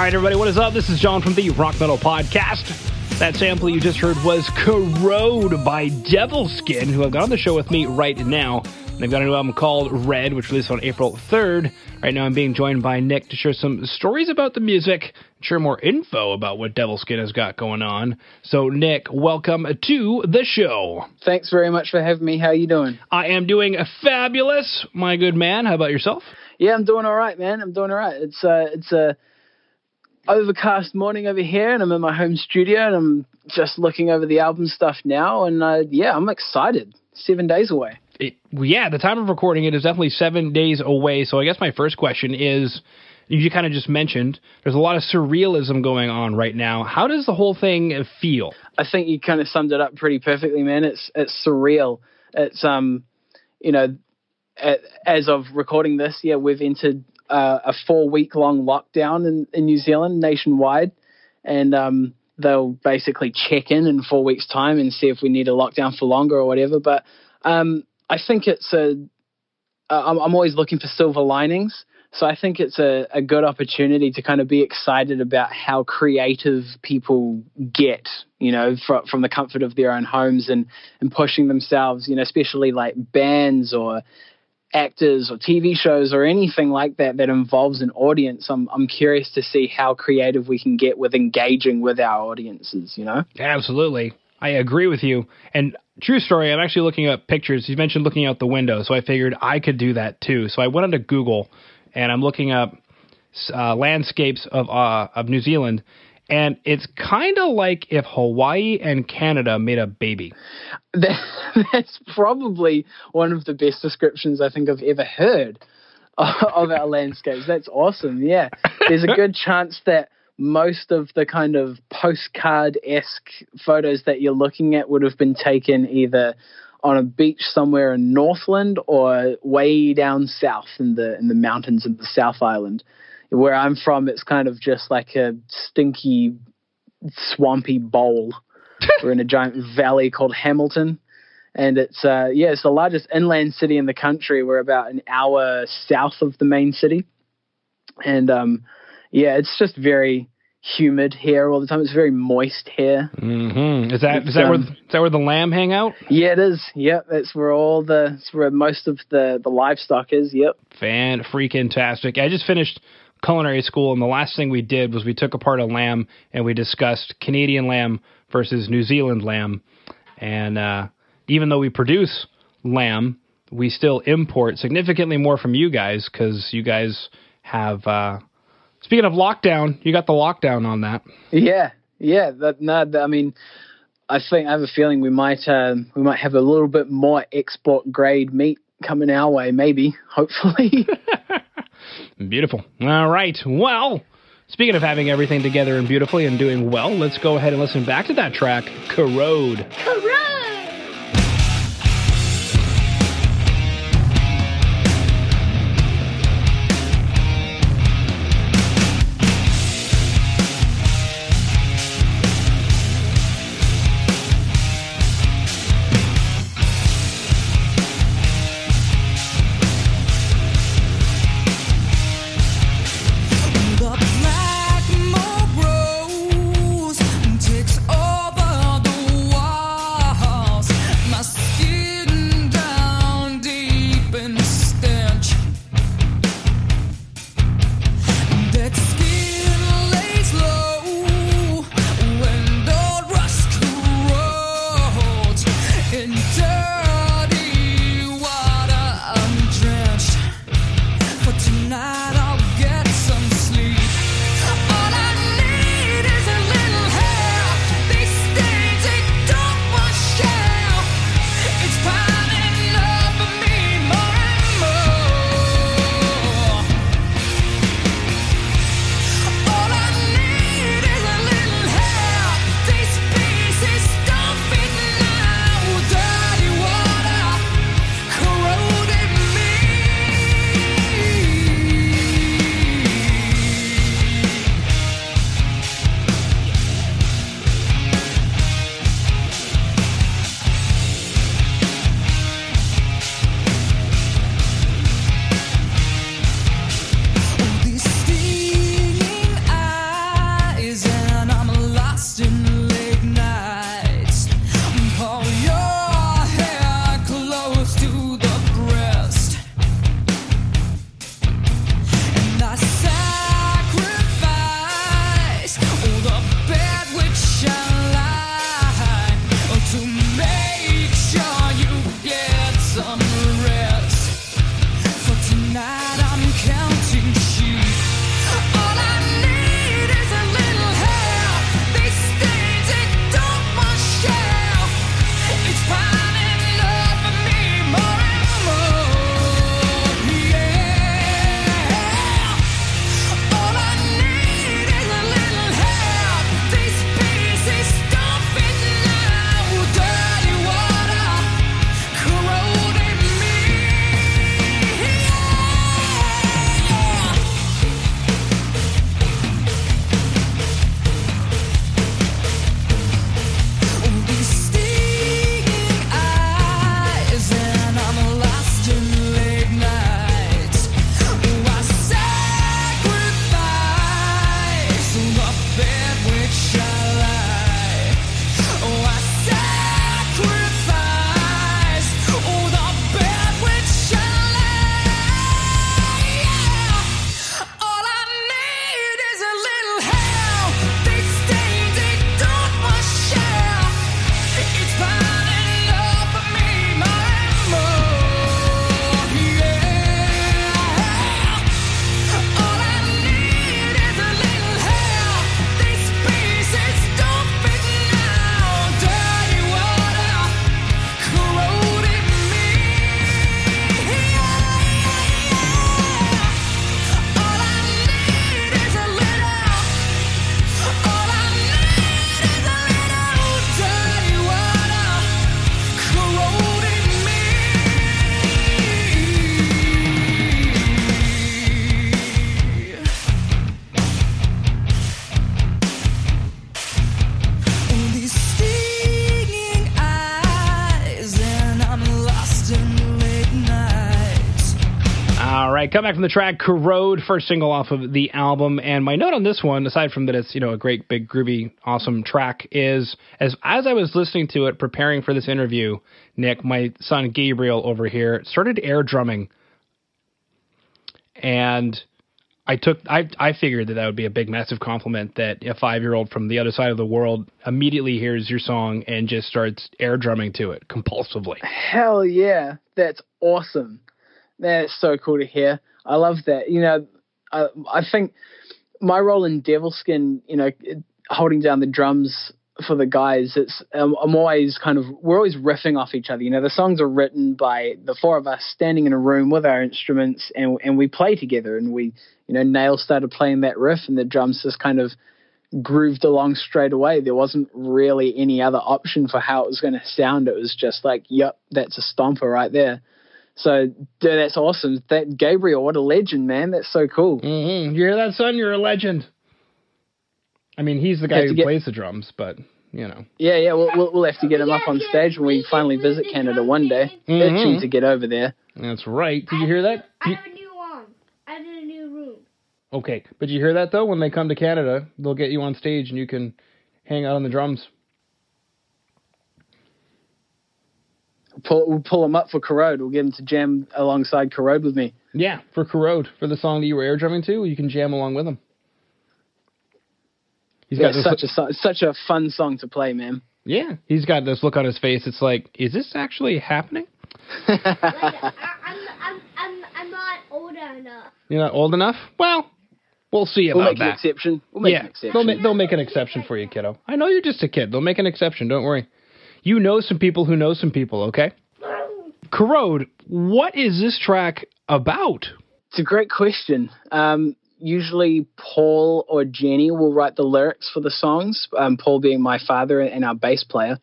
All right, everybody, what is up? This is Jon from the Rock Metal Podcast. That sample you just heard was Corrode by Devilskin, who have got on the show with me right now. They've got a new album called Red, which released on April 3rd. Right now, I'm being joined by Nick to share some stories about the music, share more info about what Devilskin has got going on. So, Nick, welcome to the show. Thanks very much for having me. How you doing? I am doing fabulous, my good man. How about yourself? Yeah, I'm doing all right, man. I'm doing all right. It's uh, it's a overcast morning over here, and I'm in my home studio, and I'm just looking over the album stuff now, and uh, yeah, I'm excited. Seven days away. It, yeah, the time of recording it is definitely seven days away. So I guess my first question is, you kind of just mentioned there's a lot of surrealism going on right now. How does the whole thing feel? I think you kind of summed it up pretty perfectly, man. It's it's surreal. It's um, you know, as of recording this, yeah, we've entered uh, a four week long lockdown in, in New Zealand nationwide, and um, they'll basically check in in four weeks' time and see if we need a lockdown for longer or whatever. But um, I think it's a. I'm, I'm always looking for silver linings. So I think it's a, a good opportunity to kind of be excited about how creative people get, you know, from, from the comfort of their own homes and, and pushing themselves, you know, especially like bands or actors or TV shows or anything like that that involves an audience, I'm I'm curious to see how creative we can get with engaging with our audiences. You know, absolutely, I agree with you. And true story, I'm actually looking up pictures. You mentioned looking out the window, so I figured I could do that too. So I went onto Google and I'm looking up uh, landscapes of uh, of New Zealand, and it's kind of like if Hawaii and Canada made a baby. That's probably one of the best descriptions I think I've ever heard of our landscapes. That's awesome. Yeah, there's a good chance that most of the kind of postcard esque photos that you're looking at would have been taken either on a beach somewhere in Northland or way down south in the in the mountains of the South Island where I'm from, it's kind of just like a stinky, swampy bowl. We're in a giant valley called Hamilton, and it's uh, yeah, it's the largest inland city in the country. We're about an hour south of the main city, and um, yeah, it's just very humid here all the time. It's very moist here. Mm-hmm. Is that it's, is that um, where is that where the lamb hang out? Yeah, it is. Yep, that's where all the it's where most of the the livestock is. Yep. Fan freaking tastic! I just finished culinary school, and the last thing we did was we took apart a lamb and we discussed Canadian lamb versus New Zealand lamb. And uh, even though we produce lamb, we still import significantly more from you guys because you guys have. Uh, speaking of lockdown, you got the lockdown on that. Yeah, yeah. That, no, I mean, I think I have a feeling we might uh, we might have a little bit more export grade meat coming our way. Maybe, hopefully. Beautiful. All right. Well, speaking of having everything together and beautifully and doing well, let's go ahead and listen back to that track, Corrode. Corrode! Come back from the track Corrode, first single off of the album. And my note on this one, aside from that it's, you know, a great, big, groovy, awesome track, is as as I was listening to it, preparing for this interview, Nick, my son Gabriel over here started air drumming. And I took I I figured that that would be a big massive compliment that a 5-year-old from the other side of the world immediately hears your song and just starts air drumming to it compulsively. Hell yeah. That's awesome. That's so cool to hear. I love that. You know, I, I think my role in Devilskin, you know, holding down the drums for the guys, it's um, I'm always kind of we're always riffing off each other. You know, the songs are written by the four of us standing in a room with our instruments, and and we play together. And we, you know, Nail started playing that riff, and the drums just kind of grooved along straight away. There wasn't really any other option for how it was going to sound. It was just like, yep, that's a stomper right there. So dude, that's awesome. That Gabriel, what a legend, man. That's so cool. Mm-hmm. You hear that, son? You're a legend. I mean, he's the guy who get, plays the drums, but you know. Yeah, yeah. We'll we'll, we'll have to get him up on stage when we finally visit Canada one day. Mm-hmm. Itching to get over there. That's right. Did you hear that? I have a new one. I have a new room. Okay, but you hear that though? When they come to Canada, they'll get you on stage and you can hang out on the drums. Pull we'll pull him up for Corrode. We'll get him to jam alongside Corrode with me. Yeah, for Corrode for the song that you were air drumming to, you can jam along with him. He's yeah, got such a such a fun song to play, man. Yeah, he's got this look on his face. It's like, is this actually happening? like, I, I'm, I'm, I'm, I'm not old enough. You're not old enough? Well, we'll see about we'll make that. An exception. We'll make yeah, an exception. They'll, ma- they'll make an exception for you, kiddo. I know you're just a kid. They'll make an exception. Don't worry. You know some people who know some people, okay? Corrode, what is this track about? It's a great question. Um, usually, Paul or Jennie will write the lyrics for the songs, um, Paul being my father and our bass player.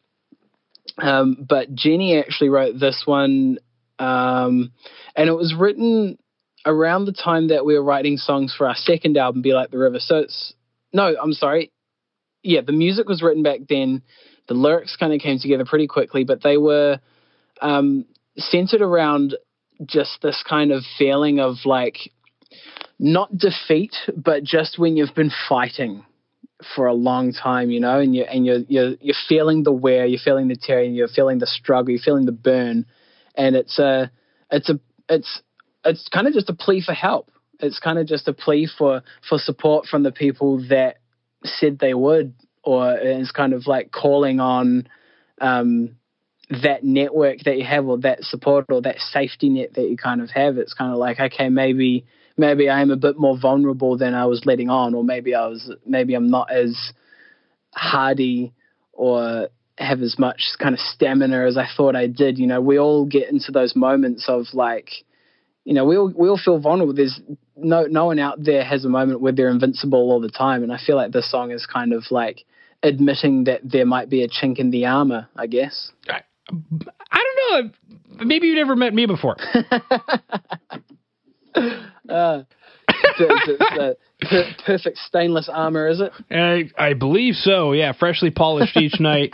Um, but Jennie actually wrote this one, um, and it was written around the time that we were writing songs for our second album, Be Like the River. So it's, no, I'm sorry. Yeah, the music was written back then. The lyrics kind of came together pretty quickly, but they were um, centered around just this kind of feeling of like not defeat, but just when you've been fighting for a long time, you know, and you and you're you're you're feeling the wear, you're feeling the tear, you're feeling the struggle, you're feeling the burn, and it's a it's a it's it's kind of just a plea for help. It's kind of just a plea for for support from the people that said they would, or it's kind of like calling on um, that network that you have or that support or that safety net that you kind of have. It's kind of like okay maybe maybe i'm a bit more vulnerable than i was letting on or maybe i was maybe i'm not as hardy or have as much kind of stamina as i thought i did. You know we all get into those moments of like you know we all we all feel vulnerable. There's no no one out there has a moment where they're invincible all the time and i feel like this song is kind of like admitting that there might be a chink in the armor i guess right. I don't know. Maybe you never met me before. uh, perfect stainless armor, is it? I, I believe so. Yeah, freshly polished each night.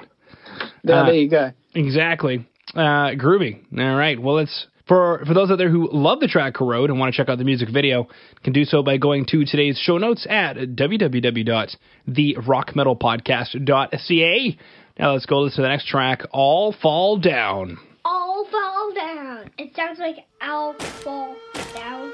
There, uh, there you go. Exactly. Uh, groovy. All right. Well, it's for for those out there who love the track Corrode and want to check out the music video, can do so by going to today's show notes at www.therockmetalpodcast.ca. Now let's go listen to the next track, All Fall Down. All Fall Down. It sounds like I'll fall down.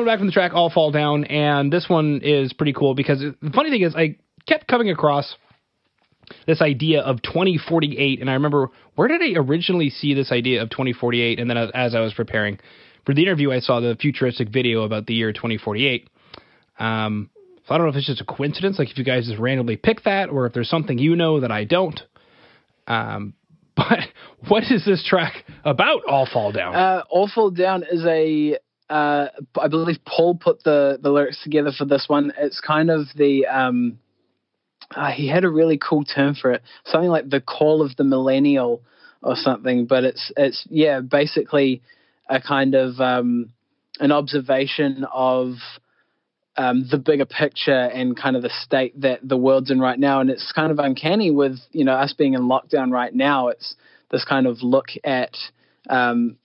Coming back from the track All Fall Down, and this one is pretty cool because the funny thing is I kept coming across this idea of 2048, and I remember where did I originally see this idea of 2048, and then as, as I was preparing for the interview, I saw the futuristic video about the year 2048. Um, so I don't know if it's just a coincidence, like if you guys just randomly pick that, or if there's something you know that I don't. Um, but what is this track about? All Fall Down. Uh, All Fall Down is a uh, I believe Paul put the the lyrics together for this one. It's kind of the um, uh, he had a really cool term for it, something like the call of the millennial or something. But it's it's yeah, basically a kind of um, an observation of um, the bigger picture and kind of the state that the world's in right now. And it's kind of uncanny with you know us being in lockdown right now. It's this kind of look at um,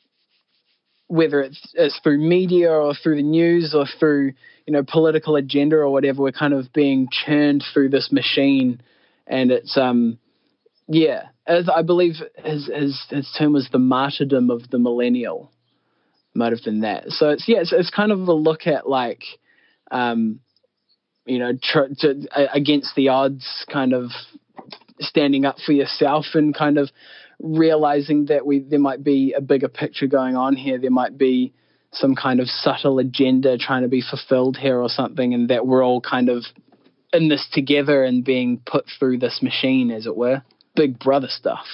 whether it's, it's through media or through the news or through you know political agenda or whatever we're kind of being churned through this machine. And it's um yeah as i believe his his his term was the martyrdom of the millennial. Might have been that. So it's yeah it's, it's kind of a look at like um you know tr- to, against the odds kind of standing up for yourself and kind of realizing that we there might be a bigger picture going on here. There might be some kind of subtle agenda trying to be fulfilled here or something, and that we're all kind of in this together and being put through this machine, as it were. Big brother stuff.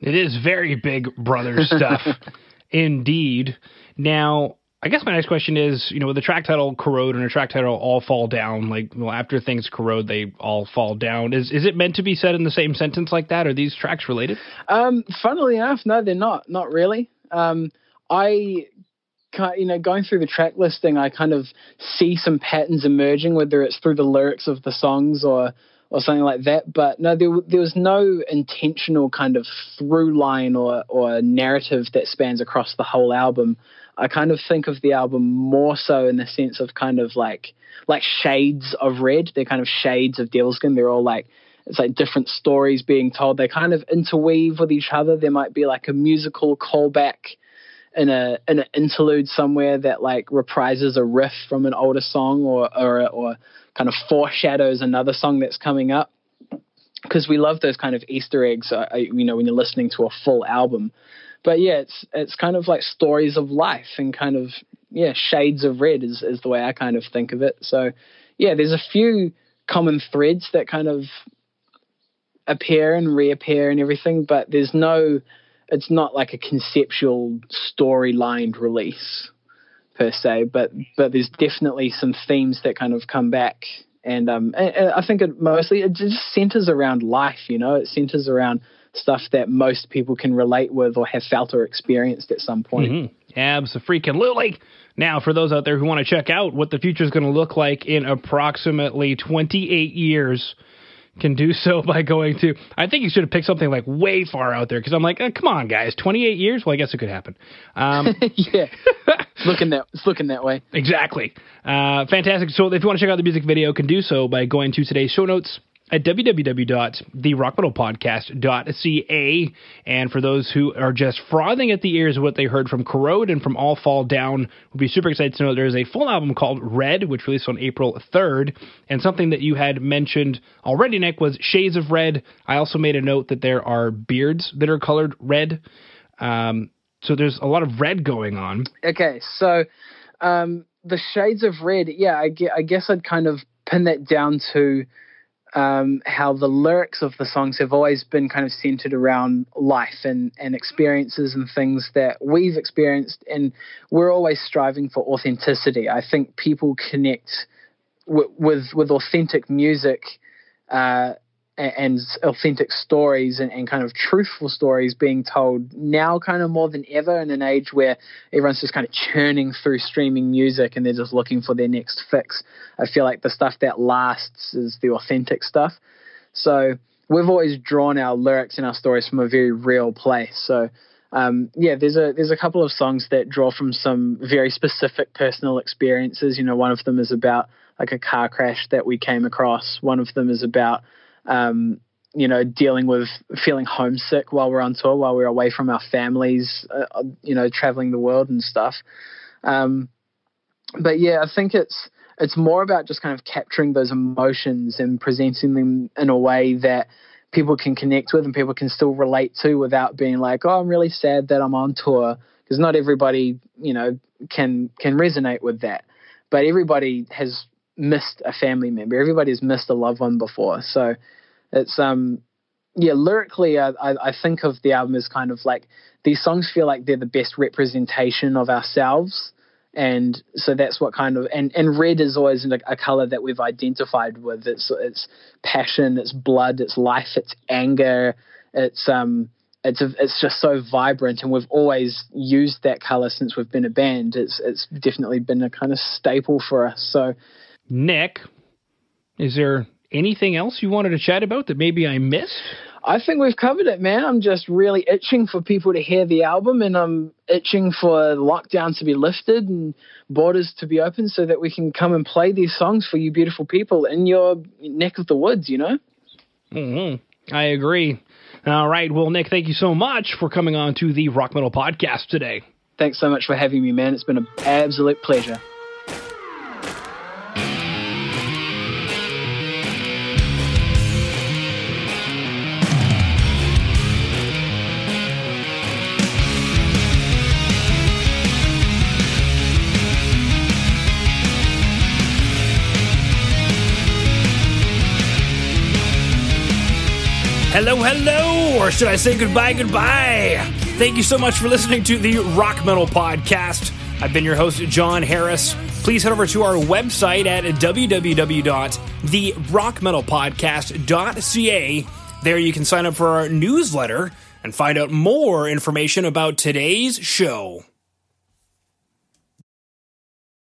It is very big brother stuff, indeed. Now, I guess my next question is, you know, with the track title corrode and a track title all fall down, like well, after things corrode, they all fall down. Is is it meant to be said in the same sentence like that? Are these tracks related? Um, funnily enough, no, they're not. Not really. Um, I you know, going through the track listing, I kind of see some patterns emerging, whether it's through the lyrics of the songs or or something like that. But no, there, there was no intentional kind of through line or or narrative that spans across the whole album. I kind of think of the album more so in the sense of kind of like like shades of red. They're kind of shades of Devilskin. They're all like it's like different stories being told. They kind of interweave with each other. There might be like a musical callback in a in an interlude somewhere that like reprises a riff from an older song or or or kind of foreshadows another song that's coming up. Because we love those kind of Easter eggs, uh, you know, when you're listening to a full album but yeah, it's it's kind of like stories of life and kind of yeah, shades of red is is the way I kind of think of it. So yeah, there's a few common threads that kind of appear and reappear and everything, but there's no it's not like a conceptual storylined release per se, but but there's definitely some themes that kind of come back and um I think it mostly it just centers around life, you know, it centers around stuff that most people can relate with or have felt or experienced at some point. Mm-hmm. Absolutely. Now, for those out there who want to check out what the future is going to look like in approximately 28 years, can do so by going to. I think you should have picked something like way far out there because I'm like, oh, come on, guys, 28 years. Well, I guess it could happen. Um, yeah, it's looking that it's looking that way. Exactly. Uh, fantastic. So, if you want to check out the music video, can do so by going to today's show notes at www.therockmetalpodcast.ca. And for those who are just frothing at the ears of what they heard from Corrode and from All Fall Down, we'll be super excited to know there's a full album called Red, which released on April 3rd. And something that you had mentioned already, Nick, was Shades of Red. I also made a note that there are beards that are colored red. Um, so there's a lot of red going on. Okay, so um, the Shades of Red, yeah, I guess I'd kind of pin that down to um, how the lyrics of the songs have always been kind of centered around life and, and experiences and things that we've experienced. And we're always striving for authenticity. I think people connect w- with, with authentic music uh, and authentic stories and, and, kind of truthful stories being told now kind of more than ever in an age where everyone's just kind of churning through streaming music and they're just looking for their next fix. I feel like the stuff that lasts is the authentic stuff. So we've always drawn our lyrics and our stories from a very real place. So um, yeah, there's a there's a couple of songs that draw from some very specific personal experiences. You know, one of them is about like a car crash that we came across. One of them is about um, you know, dealing with feeling homesick while we're on tour, while we're away from our families, uh, you know, traveling the world and stuff. Um, but yeah, I think it's it's more about just kind of capturing those emotions and presenting them in a way that people can connect with and people can still relate to without being like, oh, I'm really sad that I'm on tour because not everybody, you know, can can resonate with that. But everybody has missed a family member. Everybody's missed a loved one before. So it's um yeah, lyrically, I, I, think of the album as kind of like these songs feel like they're the best representation of ourselves. And so that's what kind of and, and red is always a, a color that we've identified with. It's it's passion it's blood it's life it's anger. It's um it's a, it's just so vibrant. And we've always used that color since we've been a band. It's it's definitely been a kind of staple for us. So nick is there anything else you wanted to chat about that maybe i missed I think we've covered it, man. I'm just really itching for people to hear the album, and I'm itching for lockdown to be lifted and borders to be open so that we can come and play these songs for you beautiful people in your neck of the woods, you know? Mm-hmm. I agree. All right. Well, Nick, thank you so much for coming on to the Rock Metal Podcast today. Thanks so much for having me, man. It's been an absolute pleasure. Hello, hello, or should I say goodbye, goodbye? Thank you so much for listening to the Rock Metal Podcast. I've been your host, Jon Harris. Please head over to our website at www.therockmetalpodcast.ca. There you can sign up for our newsletter and find out more information about today's show.